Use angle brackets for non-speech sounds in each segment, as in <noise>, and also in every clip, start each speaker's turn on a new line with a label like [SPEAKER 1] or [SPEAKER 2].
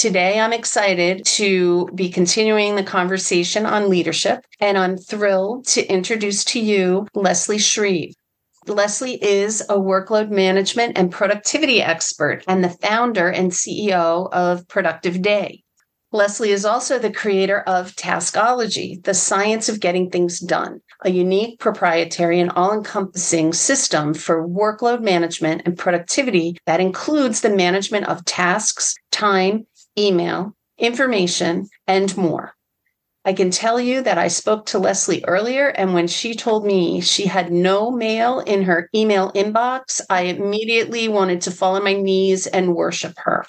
[SPEAKER 1] Today, I'm excited to be continuing the conversation on leadership, and I'm thrilled to introduce to you Leslie Shreve. Leslie is a workload management and productivity expert and the founder and CEO of Productive Day. Leslie is also the creator of Taskology, the science of getting things done, a unique, proprietary, and all encompassing system for workload management and productivity that includes the management of tasks, time, email, information, and more. I can tell you that I spoke to Leslie earlier, and when she told me she had no mail in her email inbox, I immediately wanted to fall on my knees and worship her.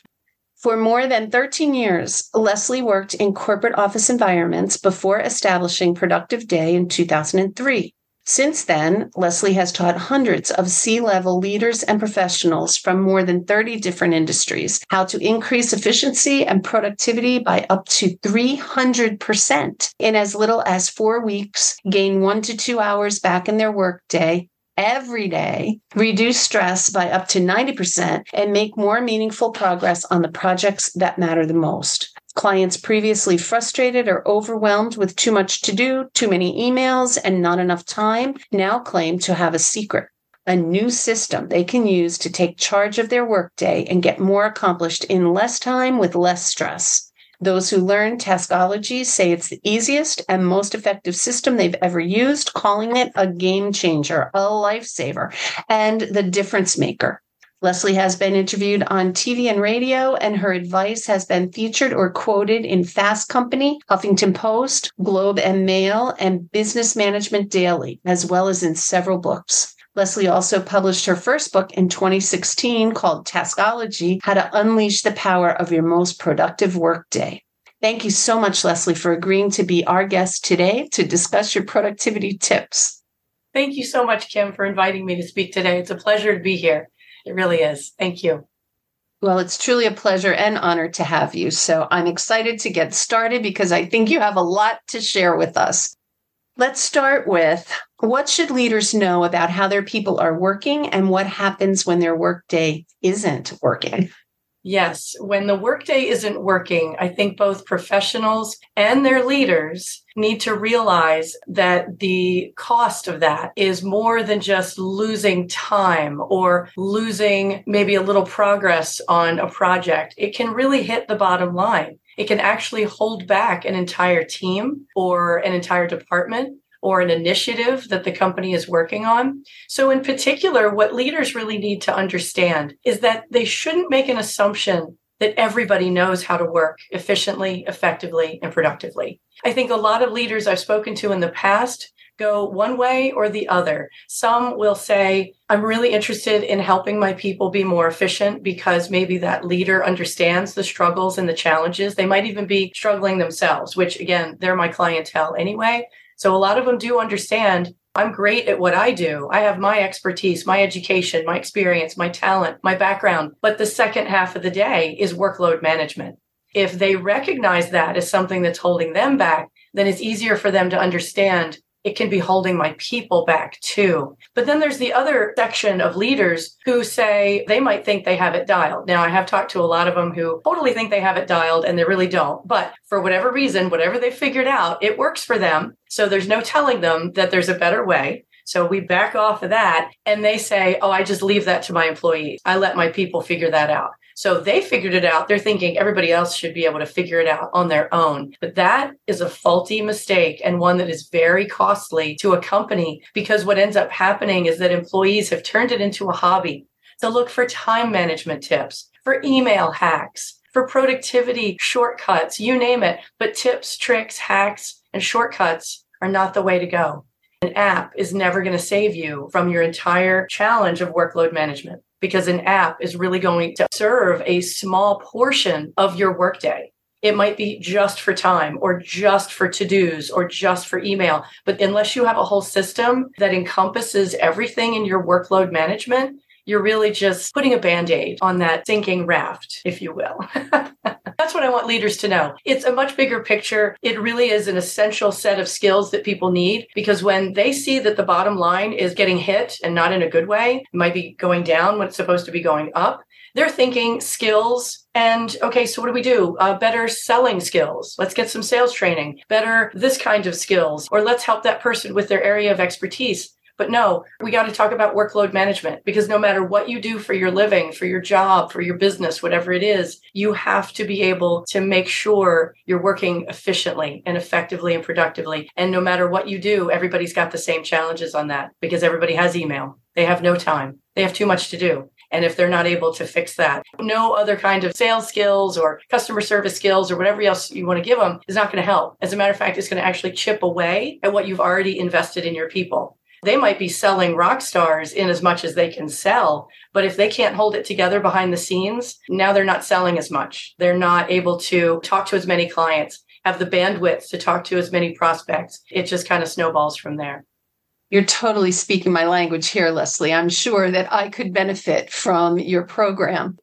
[SPEAKER 1] For more than 13 years, Leslie worked in corporate office environments before establishing Productive Day in 2003. Since then, Leslie has taught hundreds of C level leaders and professionals from more than 30 different industries how to increase efficiency and productivity by up to 300% in as little as four weeks, gain one to two hours back in their workday, every day, reduce stress by up to 90%, and make more meaningful progress on the projects that matter the most. Clients previously frustrated or overwhelmed with too much to do, too many emails, and not enough time now claim to have a secret, a new system they can use to take charge of their workday and get more accomplished in less time with less stress. Those who learn Taskology say it's the easiest and most effective system they've ever used, calling it a game changer, a lifesaver, and the difference maker. Leslie has been interviewed on TV and radio, and her advice has been featured or quoted in Fast Company, Huffington Post, Globe and Mail, and Business Management Daily, as well as in several books. Leslie also published her first book in 2016 called Taskology How to Unleash the Power of Your Most Productive Workday. Thank you so much, Leslie, for agreeing to be our guest today to discuss your productivity tips.
[SPEAKER 2] Thank you so much, Kim, for inviting me to speak today. It's a pleasure to be here. It really is. Thank you.
[SPEAKER 1] Well, it's truly a pleasure and honor to have you. So I'm excited to get started because I think you have a lot to share with us. Let's start with what should leaders know about how their people are working and what happens when their workday isn't working?
[SPEAKER 2] Yes, when the workday isn't working, I think both professionals and their leaders need to realize that the cost of that is more than just losing time or losing maybe a little progress on a project. It can really hit the bottom line. It can actually hold back an entire team or an entire department or an initiative that the company is working on. So, in particular, what leaders really need to understand is that they shouldn't make an assumption that everybody knows how to work efficiently, effectively, and productively. I think a lot of leaders I've spoken to in the past go one way or the other. Some will say, I'm really interested in helping my people be more efficient because maybe that leader understands the struggles and the challenges. They might even be struggling themselves, which again, they're my clientele anyway. So a lot of them do understand I'm great at what I do. I have my expertise, my education, my experience, my talent, my background. But the second half of the day is workload management. If they recognize that as something that's holding them back, then it's easier for them to understand it can be holding my people back too. But then there's the other section of leaders who say they might think they have it dialed. Now, I have talked to a lot of them who totally think they have it dialed and they really don't. But for whatever reason, whatever they figured out, it works for them. So there's no telling them that there's a better way. So we back off of that and they say, Oh, I just leave that to my employees. I let my people figure that out. So they figured it out. They're thinking everybody else should be able to figure it out on their own. But that is a faulty mistake and one that is very costly to a company because what ends up happening is that employees have turned it into a hobby to look for time management tips, for email hacks, for productivity shortcuts, you name it. But tips, tricks, hacks, and shortcuts are not the way to go. An app is never going to save you from your entire challenge of workload management because an app is really going to serve a small portion of your workday. It might be just for time or just for to dos or just for email. But unless you have a whole system that encompasses everything in your workload management, you're really just putting a band aid on that sinking raft, if you will. <laughs> That's what I want leaders to know. It's a much bigger picture. It really is an essential set of skills that people need because when they see that the bottom line is getting hit and not in a good way, might be going down when it's supposed to be going up, they're thinking skills and okay, so what do we do? Uh, better selling skills. Let's get some sales training. Better this kind of skills, or let's help that person with their area of expertise. But no, we got to talk about workload management because no matter what you do for your living, for your job, for your business, whatever it is, you have to be able to make sure you're working efficiently and effectively and productively. And no matter what you do, everybody's got the same challenges on that because everybody has email. They have no time. They have too much to do. And if they're not able to fix that, no other kind of sales skills or customer service skills or whatever else you want to give them is not going to help. As a matter of fact, it's going to actually chip away at what you've already invested in your people. They might be selling rock stars in as much as they can sell, but if they can't hold it together behind the scenes, now they're not selling as much. They're not able to talk to as many clients, have the bandwidth to talk to as many prospects. It just kind of snowballs from there.
[SPEAKER 1] You're totally speaking my language here, Leslie. I'm sure that I could benefit from your program.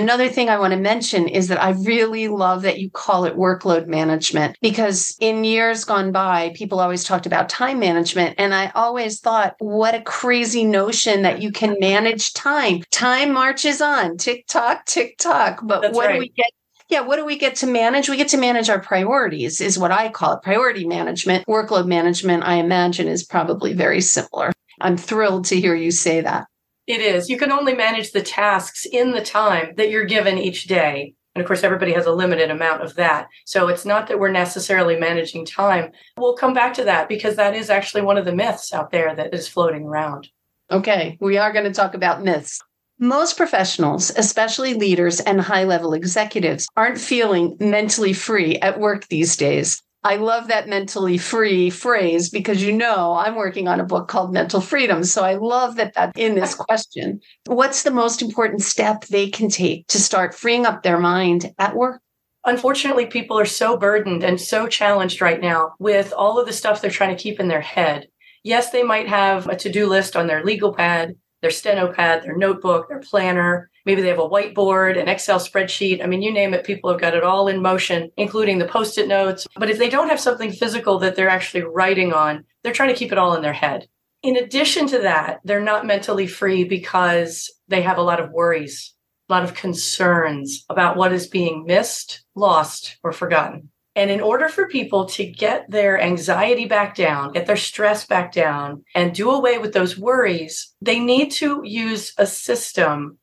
[SPEAKER 1] Another thing I want to mention is that I really love that you call it workload management because in years gone by, people always talked about time management. And I always thought, what a crazy notion that you can manage time. Time marches on, tick tock, tick tock. But That's what right. do we get yeah, what do we get to manage? We get to manage our priorities, is what I call it. Priority management, workload management, I imagine, is probably very similar. I'm thrilled to hear you say that.
[SPEAKER 2] It is. You can only manage the tasks in the time that you're given each day. And of course, everybody has a limited amount of that. So it's not that we're necessarily managing time. We'll come back to that because that is actually one of the myths out there that is floating around.
[SPEAKER 1] Okay, we are going to talk about myths. Most professionals, especially leaders and high level executives, aren't feeling mentally free at work these days. I love that mentally free phrase because you know I'm working on a book called Mental Freedom. So I love that that's in this question. What's the most important step they can take to start freeing up their mind at work?
[SPEAKER 2] Unfortunately, people are so burdened and so challenged right now with all of the stuff they're trying to keep in their head. Yes, they might have a to do list on their legal pad their steno pad, their notebook, their planner. Maybe they have a whiteboard, an Excel spreadsheet. I mean, you name it, people have got it all in motion, including the post it notes. But if they don't have something physical that they're actually writing on, they're trying to keep it all in their head. In addition to that, they're not mentally free because they have a lot of worries, a lot of concerns about what is being missed, lost, or forgotten. And in order for people to get their anxiety back down, get their stress back down, and do away with those worries, they need to use a system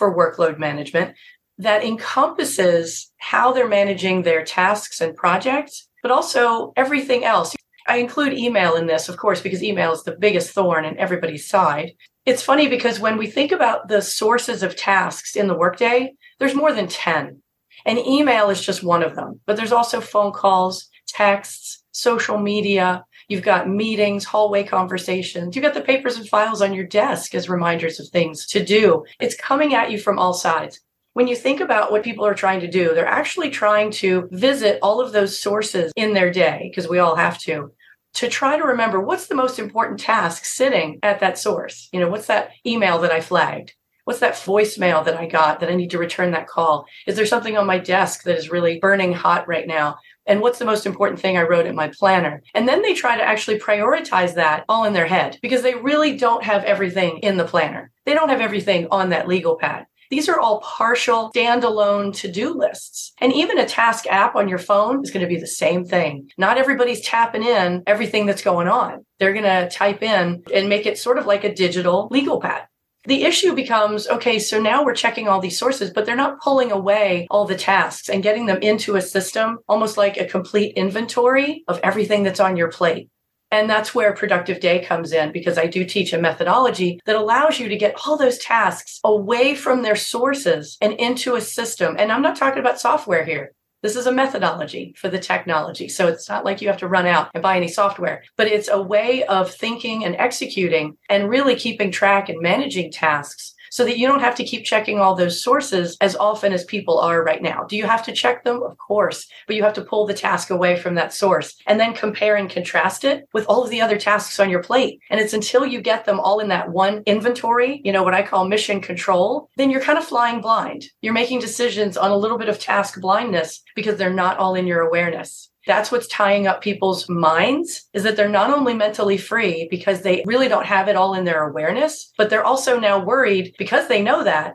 [SPEAKER 2] for workload management that encompasses how they're managing their tasks and projects, but also everything else. I include email in this, of course, because email is the biggest thorn in everybody's side. It's funny because when we think about the sources of tasks in the workday, there's more than 10. And email is just one of them, but there's also phone calls, texts, social media. You've got meetings, hallway conversations. You've got the papers and files on your desk as reminders of things to do. It's coming at you from all sides. When you think about what people are trying to do, they're actually trying to visit all of those sources in their day, because we all have to, to try to remember what's the most important task sitting at that source. You know, what's that email that I flagged? What's that voicemail that I got that I need to return that call? Is there something on my desk that is really burning hot right now? And what's the most important thing I wrote in my planner? And then they try to actually prioritize that all in their head because they really don't have everything in the planner. They don't have everything on that legal pad. These are all partial standalone to do lists. And even a task app on your phone is going to be the same thing. Not everybody's tapping in everything that's going on. They're going to type in and make it sort of like a digital legal pad the issue becomes okay, so now we're checking all these sources, but they're not pulling away all the tasks and getting them into a system, almost like a complete inventory of everything that's on your plate. And that's where productive day comes in because I do teach a methodology that allows you to get all those tasks away from their sources and into a system. And I'm not talking about software here. This is a methodology for the technology. So it's not like you have to run out and buy any software, but it's a way of thinking and executing and really keeping track and managing tasks so that you don't have to keep checking all those sources as often as people are right now. Do you have to check them? Of course, but you have to pull the task away from that source and then compare and contrast it with all of the other tasks on your plate. And it's until you get them all in that one inventory, you know, what I call mission control, then you're kind of flying blind. You're making decisions on a little bit of task blindness because they're not all in your awareness that's what's tying up people's minds is that they're not only mentally free because they really don't have it all in their awareness, but they're also now worried because they know that.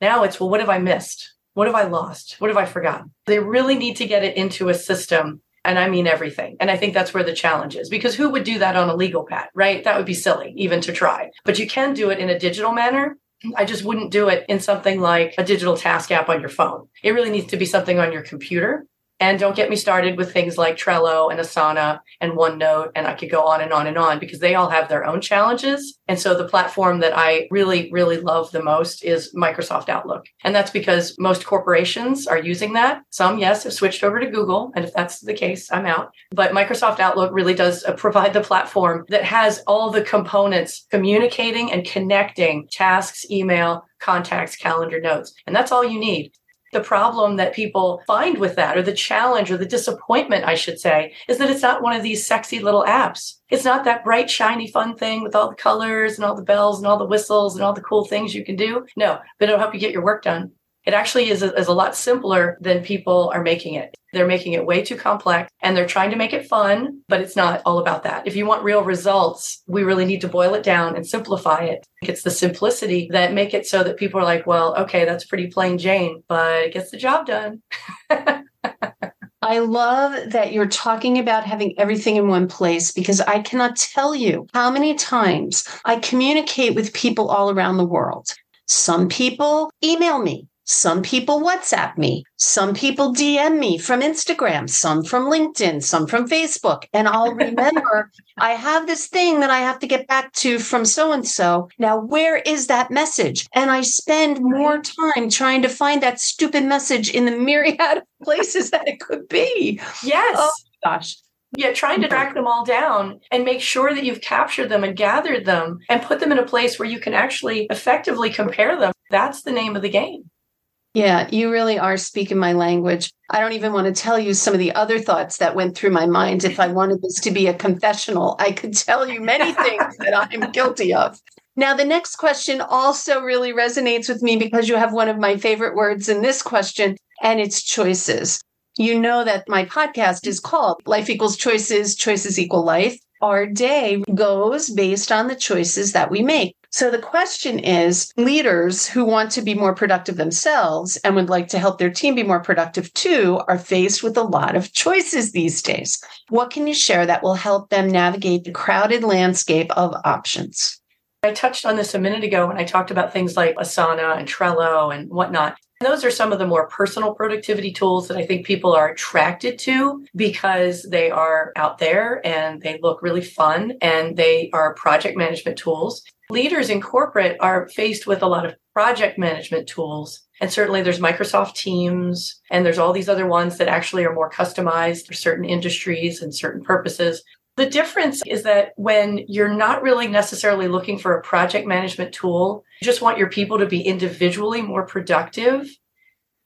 [SPEAKER 2] Now it's, well, what have I missed? What have I lost? What have I forgotten? They really need to get it into a system. And I mean everything. And I think that's where the challenge is because who would do that on a legal pad, right? That would be silly even to try. But you can do it in a digital manner I just wouldn't do it in something like a digital task app on your phone. It really needs to be something on your computer and don't get me started with things like Trello and Asana and OneNote. And I could go on and on and on because they all have their own challenges. And so the platform that I really, really love the most is Microsoft Outlook. And that's because most corporations are using that. Some, yes, have switched over to Google. And if that's the case, I'm out. But Microsoft Outlook really does uh, provide the platform that has all the components communicating and connecting tasks, email, contacts, calendar notes. And that's all you need the problem that people find with that, or the challenge, or the disappointment, I should say, is that it's not one of these sexy little apps. It's not that bright, shiny, fun thing with all the colors and all the bells and all the whistles and all the cool things you can do. No, but it'll help you get your work done. It actually is a, is a lot simpler than people are making it. They're making it way too complex and they're trying to make it fun, but it's not all about that. If you want real results, we really need to boil it down and simplify it. It's the simplicity that make it so that people are like, well, okay, that's pretty plain Jane, but it gets the job done. <laughs>
[SPEAKER 1] I love that you're talking about having everything in one place because I cannot tell you how many times I communicate with people all around the world. Some people email me. Some people WhatsApp me. Some people DM me from Instagram, some from LinkedIn, some from Facebook. And I'll <laughs> remember I have this thing that I have to get back to from so and so. Now, where is that message? And I spend more time trying to find that stupid message in the myriad of places that it could be.
[SPEAKER 2] Yes.
[SPEAKER 1] Oh, gosh.
[SPEAKER 2] Yeah, trying to track them all down and make sure that you've captured them and gathered them and put them in a place where you can actually effectively compare them. That's the name of the game.
[SPEAKER 1] Yeah, you really are speaking my language. I don't even want to tell you some of the other thoughts that went through my mind. If I wanted this to be a confessional, I could tell you many <laughs> things that I'm guilty of. Now, the next question also really resonates with me because you have one of my favorite words in this question, and it's choices. You know that my podcast is called Life Equals Choices, Choices Equal Life. Our day goes based on the choices that we make. So the question is leaders who want to be more productive themselves and would like to help their team be more productive too are faced with a lot of choices these days. What can you share that will help them navigate the crowded landscape of options?
[SPEAKER 2] I touched on this a minute ago when I talked about things like Asana and Trello and whatnot. Those are some of the more personal productivity tools that I think people are attracted to because they are out there and they look really fun and they are project management tools. Leaders in corporate are faced with a lot of project management tools. And certainly there's Microsoft Teams and there's all these other ones that actually are more customized for certain industries and certain purposes. The difference is that when you're not really necessarily looking for a project management tool, you just want your people to be individually more productive.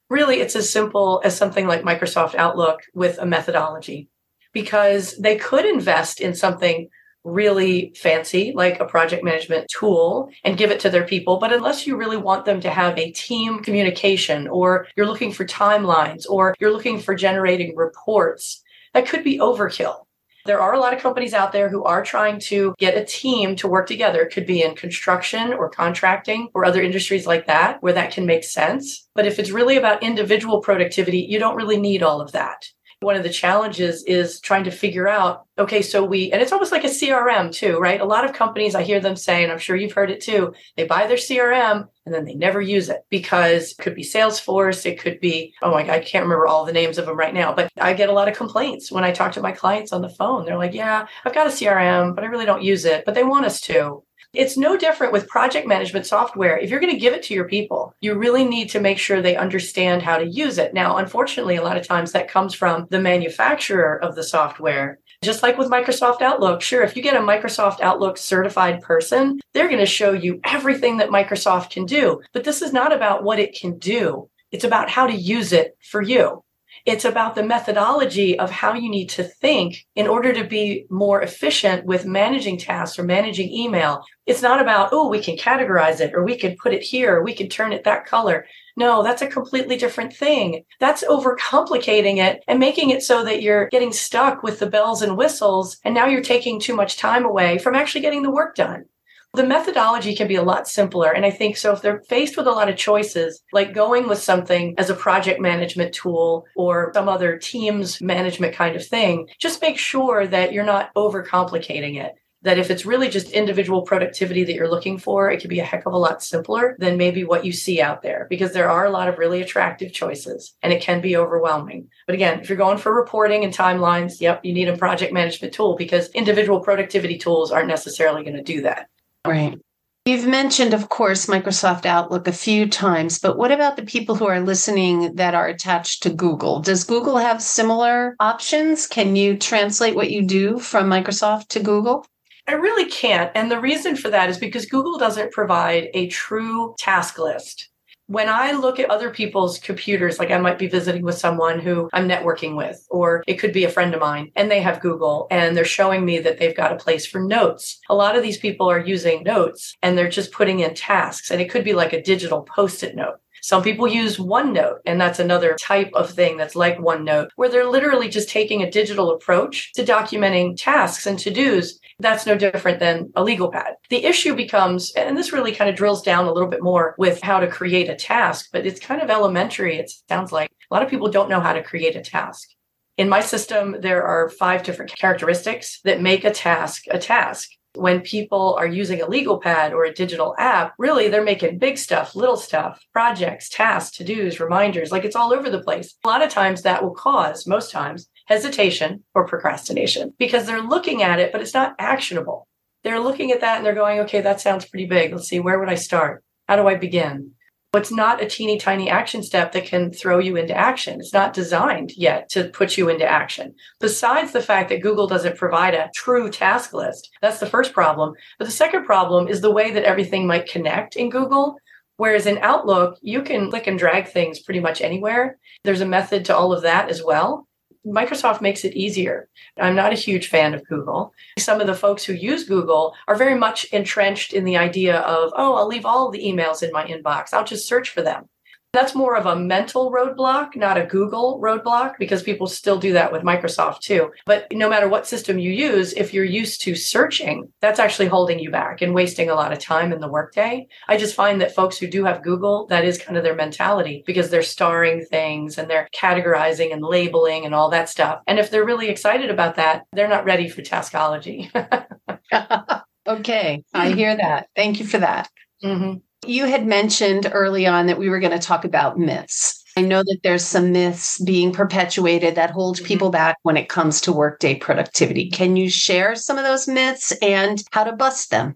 [SPEAKER 2] Really, it's as simple as something like Microsoft Outlook with a methodology because they could invest in something really fancy, like a project management tool, and give it to their people. But unless you really want them to have a team communication, or you're looking for timelines, or you're looking for generating reports, that could be overkill. There are a lot of companies out there who are trying to get a team to work together. It could be in construction or contracting or other industries like that where that can make sense. But if it's really about individual productivity, you don't really need all of that one of the challenges is trying to figure out okay so we and it's almost like a crm too right? A lot of companies i hear them say and i'm sure you've heard it too they buy their crm and then they never use it because it could be salesforce it could be oh my god i can't remember all the names of them right now but i get a lot of complaints when i talk to my clients on the phone. They're like yeah i've got a crm but i really don't use it but they want us to It's no different with project management software. If you're going to give it to your people, you really need to make sure they understand how to use it. Now, unfortunately, a lot of times that comes from the manufacturer of the software. Just like with Microsoft Outlook, sure, if you get a Microsoft Outlook certified person, they're going to show you everything that Microsoft can do. But this is not about what it can do. It's about how to use it for you. It's about the methodology of how you need to think in order to be more efficient with managing tasks or managing email. It's not about, oh, we can categorize it or we can put it here or we can turn it that color. No, that's a completely different thing. That's overcomplicating it and making it so that you're getting stuck with the bells and whistles. And now you're taking too much time away from actually getting the work done. The methodology can be a lot simpler. And I think so if they're faced with a lot of choices, like going with something as a project management tool or some other teams management kind of thing, just make sure that you're not overcomplicating it that if it's really just individual productivity that you're looking for, it could be a heck of a lot simpler than maybe what you see out there because there are a lot of really attractive choices and it can be overwhelming. But again, if you're going for reporting and timelines, yep, you need a project management tool because individual productivity tools aren't necessarily going to do that.
[SPEAKER 1] Right. You've mentioned, of course, Microsoft Outlook a few times, but what about the people who are listening that are attached to Google? Does Google have similar options? Can you translate what you do from Microsoft to Google?
[SPEAKER 2] I really can't. And the reason for that is because Google doesn't provide a true task list. When I look at other people's computers, like I might be visiting with someone who I'm networking with, or it could be a friend of mine, and they have Google and they're showing me that they've got a place for notes. A lot of these people are using notes and they're just putting in tasks, and it could be like a digital post it note. Some people use OneNote, and that's another type of thing that's like OneNote, where they're literally just taking a digital approach to documenting tasks and to dos that's no different than a legal pad. The issue becomes, and this really kind of drills down a little bit more with how to create a task, but it's kind of elementary. It sounds like a lot of people don't know how to create a task. In my system, there are five different characteristics that make a task a task. When people are using a legal pad or a digital app, really they're making big stuff, little stuff, projects, tasks, to dos, reminders, like it's all over the place. A lot of times that will cause, most times, hesitation or procrastination because they're looking at it, but it's not actionable. They're looking at that and they're going, okay, that sounds pretty big. Let's see, where would I start? How do I begin? It's not a teeny tiny action step that can throw you into action. It's not designed yet to put you into action. Besides the fact that Google doesn't provide a true task list, that's the first problem. But the second problem is the way that everything might connect in Google. Whereas in Outlook, you can click and drag things pretty much anywhere. There's a method to all of that as well. Microsoft makes it easier. I'm not a huge fan of Google. Some of the folks who use Google are very much entrenched in the idea of, oh, I'll leave all the emails in my inbox. I'll just search for them. That's more of a mental roadblock, not a Google roadblock, because people still do that with Microsoft too. But no matter what system you use, if you're used to searching, that's actually holding you back and wasting a lot of time in the workday. I just find that folks who do have Google, that is kind of their mentality because they're starring things and they're categorizing and labeling and all that stuff. And if they're really excited about that, they're not ready for taskology. <laughs> <laughs>
[SPEAKER 1] okay, I hear that. Thank you for that. Mm-hmm. You had mentioned early on that we were going to talk about myths. I know that there's some myths being perpetuated that hold mm-hmm. people back when it comes to workday productivity. Can you share some of those myths and how to bust them?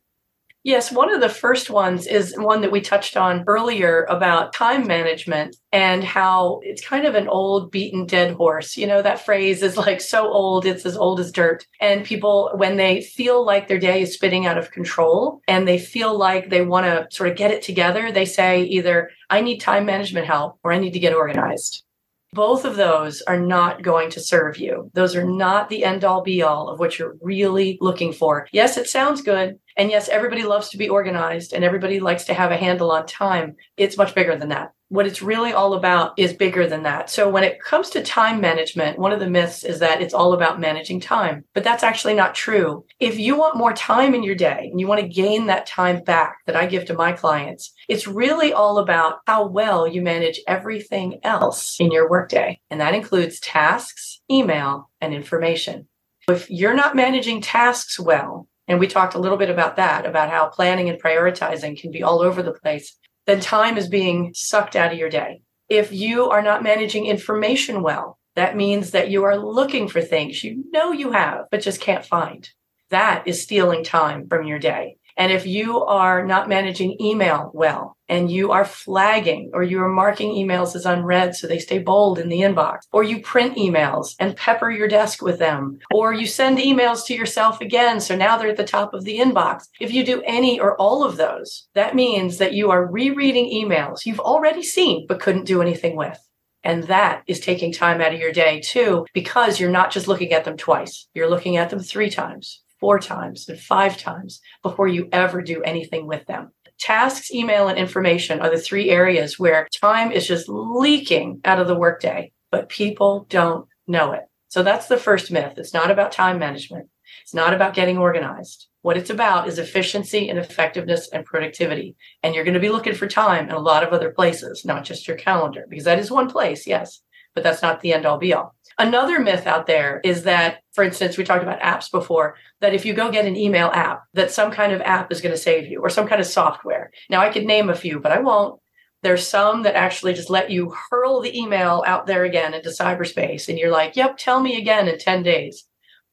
[SPEAKER 2] Yes, one of the first ones is one that we touched on earlier about time management and how it's kind of an old beaten dead horse. You know, that phrase is like so old, it's as old as dirt. And people, when they feel like their day is spinning out of control and they feel like they want to sort of get it together, they say either, I need time management help or I need to get organized both of those are not going to serve you. Those are not the end all be all of what you're really looking for. Yes, it sounds good. And yes, everybody loves to be organized and everybody likes to have a handle on time. It's much bigger than that. What it's really all about is bigger than that. So when it comes to time management, one of the myths is that it's all about managing time, but that's actually not true. If you want more time in your day and you want to gain that time back that I give to my clients, it's really all about how well you manage everything else in your workday. And that includes tasks, email, and information. If you're not managing tasks well, and we talked a little bit about that, about how planning and prioritizing can be all over the place. Then time is being sucked out of your day. If you are not managing information well, that means that you are looking for things you know you have, but just can't find. That is stealing time from your day. And if you are not managing email well and you are flagging or you are marking emails as unread so they stay bold in the inbox, or you print emails and pepper your desk with them, or you send emails to yourself again so now they're at the top of the inbox. If you do any or all of those, that means that you are rereading emails you've already seen but couldn't do anything with. And that is taking time out of your day too, because you're not just looking at them twice. You're looking at them three times, four times, and five times before you ever do anything with them. Tasks, email, and information are the three areas where time is just leaking out of the workday, but people don't know it. So that's the first myth. It's not about time management. It's not about getting organized. What it's about is efficiency and effectiveness and productivity. And you're going to be looking for time in a lot of other places, not just your calendar, because that is one place, yes, but that's not the end all be all. Another myth out there is that, for instance, we talked about apps before, that if you go get an email app, that some kind of app is going to save you or some kind of software. Now, I could name a few, but I won't. There's some that actually just let you hurl the email out there again into cyberspace. And you're like, yep, tell me again in 10 days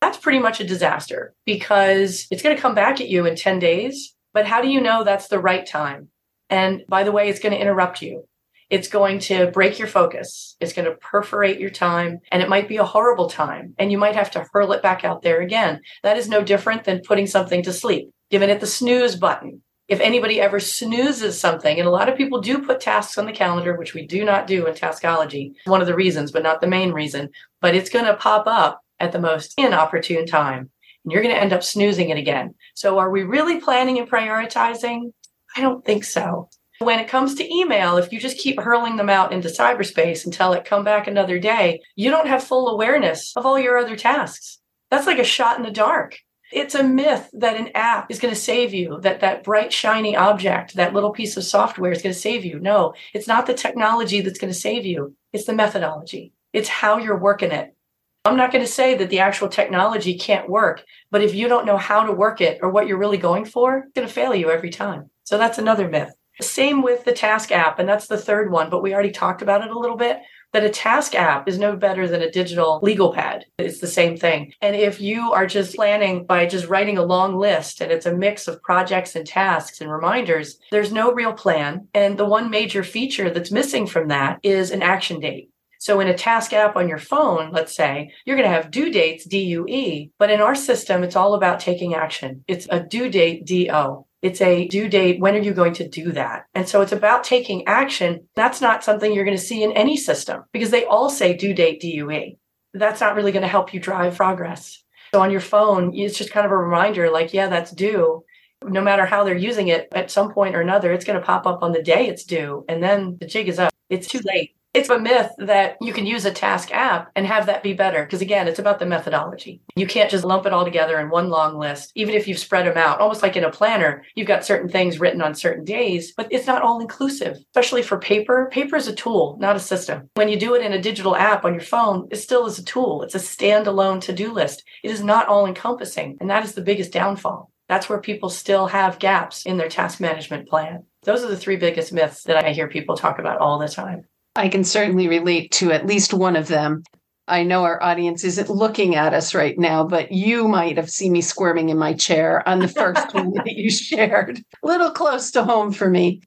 [SPEAKER 2] that's pretty much a disaster because it's going to come back at you in 10 days. But how do you know that's the right time? And by the way, it's going to interrupt you. It's going to break your focus. It's going to perforate your time and it might be a horrible time and you might have to hurl it back out there again. That is no different than putting something to sleep, giving it the snooze button. If anybody ever snoozes something, and a lot of people do put tasks on the calendar, which we do not do in taskology, one of the reasons, but not the main reason, but it's going to pop up at the most inopportune time. And you're going to end up snoozing it again. So are we really planning and prioritizing? I don't think so. When it comes to email, if you just keep hurling them out into cyberspace until it come back another day, you don't have full awareness of all your other tasks. That's like a shot in the dark. It's a myth that an app is going to save you, that that bright, shiny object, that little piece of software is going to save you. No, it's not the technology that's going to save you. It's the methodology. It's how you're working it. I'm not going to say that the actual technology can't work, but if you don't know how to work it or what you're really going for, it's going to fail you every time. So that's another myth. Same with the task app, and that's the third one, but we already talked about it a little bit. That a task app is no better than a digital legal pad. It's the same thing. And if you are just planning by just writing a long list and it's a mix of projects and tasks and reminders, there's no real plan. And the one major feature that's missing from that is an action date. So in a task app on your phone, let's say, you're going to have due dates, DUE, but in our system, it's all about taking action. It's a due date, DO. It's a due date. When are you going to do that? And so it's about taking action. That's not something you're going to see in any system because they all say due date, DUE. That's not really going to help you drive progress. So on your phone, it's just kind of a reminder like, yeah, that's due. No matter how they're using it, at some point or another, it's going to pop up on the day it's due. And then the jig is up. It's too late. It's a myth that you can use a task app and have that be better. Because again, it's about the methodology. You can't just lump it all together in one long list, even if you've spread them out. Almost like in a planner, you've got certain things written on certain days, but it's not all inclusive, especially for paper. Paper is a tool, not a system. When you do it in a digital app on your phone, it still is a tool. It's a standalone to do list. It is not all encompassing. And that is the biggest downfall. That's where people still have gaps in their task management plan. Those are the three biggest myths that I hear people talk about all the time.
[SPEAKER 1] I can certainly relate to at least one of them. I know our audience isn't looking at us right now, but you might have seen me squirming in my chair on the first <laughs> one that you shared. A little close to home for me.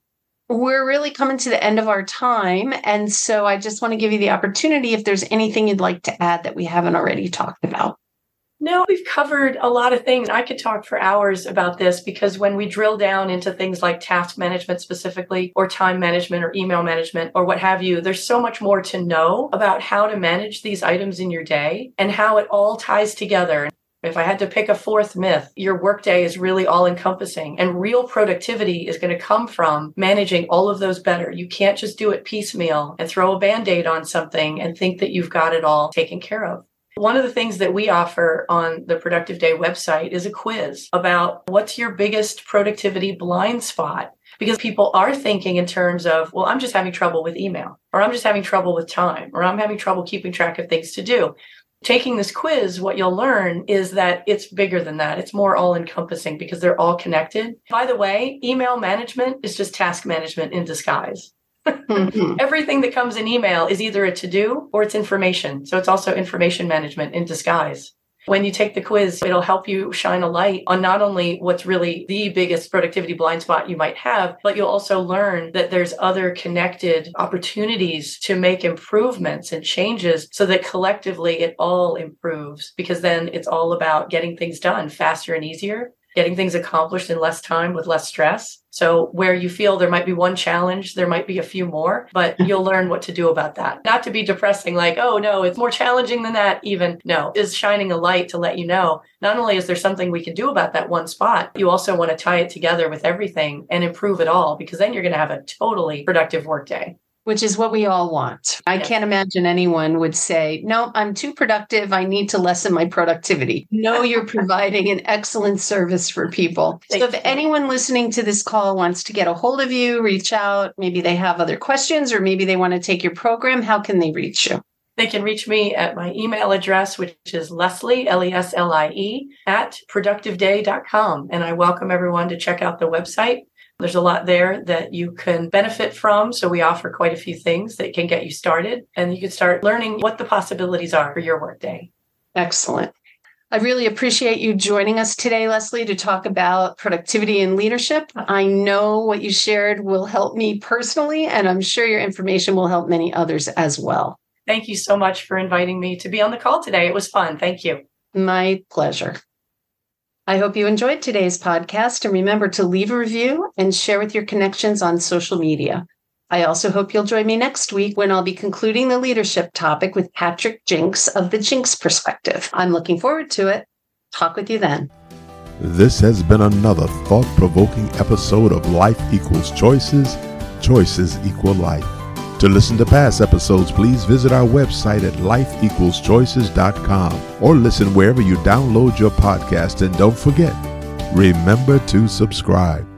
[SPEAKER 1] We're really coming to the end of our time. And so I just want to give you the opportunity if there's anything you'd like to add that we haven't already talked about.
[SPEAKER 2] No, we've covered a lot of things. I could talk for hours about this because when we drill down into things like task management specifically, or time management, or email management, or what have you, there's so much more to know about how to manage these items in your day and how it all ties together. If I had to pick a fourth myth, your workday is really all encompassing and real productivity is going to come from managing all of those better. You can't just do it piecemeal and throw a band aid on something and think that you've got it all taken care of. One of the things that we offer on the Productive Day website is a quiz about what's your biggest productivity blind spot because people are thinking in terms of, well, I'm just having trouble with email, or I'm just having trouble with time, or I'm having trouble keeping track of things to do. Taking this quiz, what you'll learn is that it's bigger than that. It's more all encompassing because they're all connected. By the way, email management is just task management in disguise mm-hmm. <laughs> Everything that comes in email is either a to do or it's information. So it's also information management in disguise. When you take the quiz, it'll help you shine a light on not only what's really the biggest productivity blind spot you might have, but you'll also learn that there's other connected opportunities to make improvements and changes so that collectively it all improves because then it's all about getting things done faster and easier getting things accomplished in less time with less stress. So where you feel there might be one challenge, there might be a few more, but mm-hmm. you'll learn what to do about that. Not to be depressing, like, oh no, it's more challenging than that, even. No, is shining a light to let you know not only is there something we can do about that one spot, you also want to tie it together with everything and improve it all because then you're going to have a totally productive workday
[SPEAKER 1] which is what we all want. I can't imagine anyone would say, No, I'm too productive. I need to lessen my productivity. No, you're <laughs> providing an excellent service for people. so, if anyone listening to this call wants to get a hold of you, reach out, maybe they have other questions or maybe they want to take your program, how can they reach you?
[SPEAKER 2] They can reach me at my email address, which is Leslie, L E S L I E, at productiveday.com. And I welcome everyone to check out the website there's a lot there that you can benefit from. So we offer quite a few things that can get you started and you can start learning what the possibilities are for your workday.
[SPEAKER 1] Excellent. I really appreciate you joining us today, Leslie, to talk about productivity and leadership. I know what you shared will help me personally, and I'm sure your information will help many others as well.
[SPEAKER 2] Thank you so much for inviting me to be on the call today. It was fun. Thank you.
[SPEAKER 1] My pleasure. I hope you enjoyed today's podcast and remember to leave a review and share with your connections on social media. I also hope you'll join me next week when I'll be concluding the leadership topic with Patrick Jinks of the Jinks Perspective. I'm looking forward to it. Talk with you then.
[SPEAKER 3] This has been another thought provoking episode of Life Equals Choices, Choices Equal Life. To listen to past episodes, please visit our website at lifeequalschoices.com or listen wherever you download your podcast. And don't forget, remember to subscribe.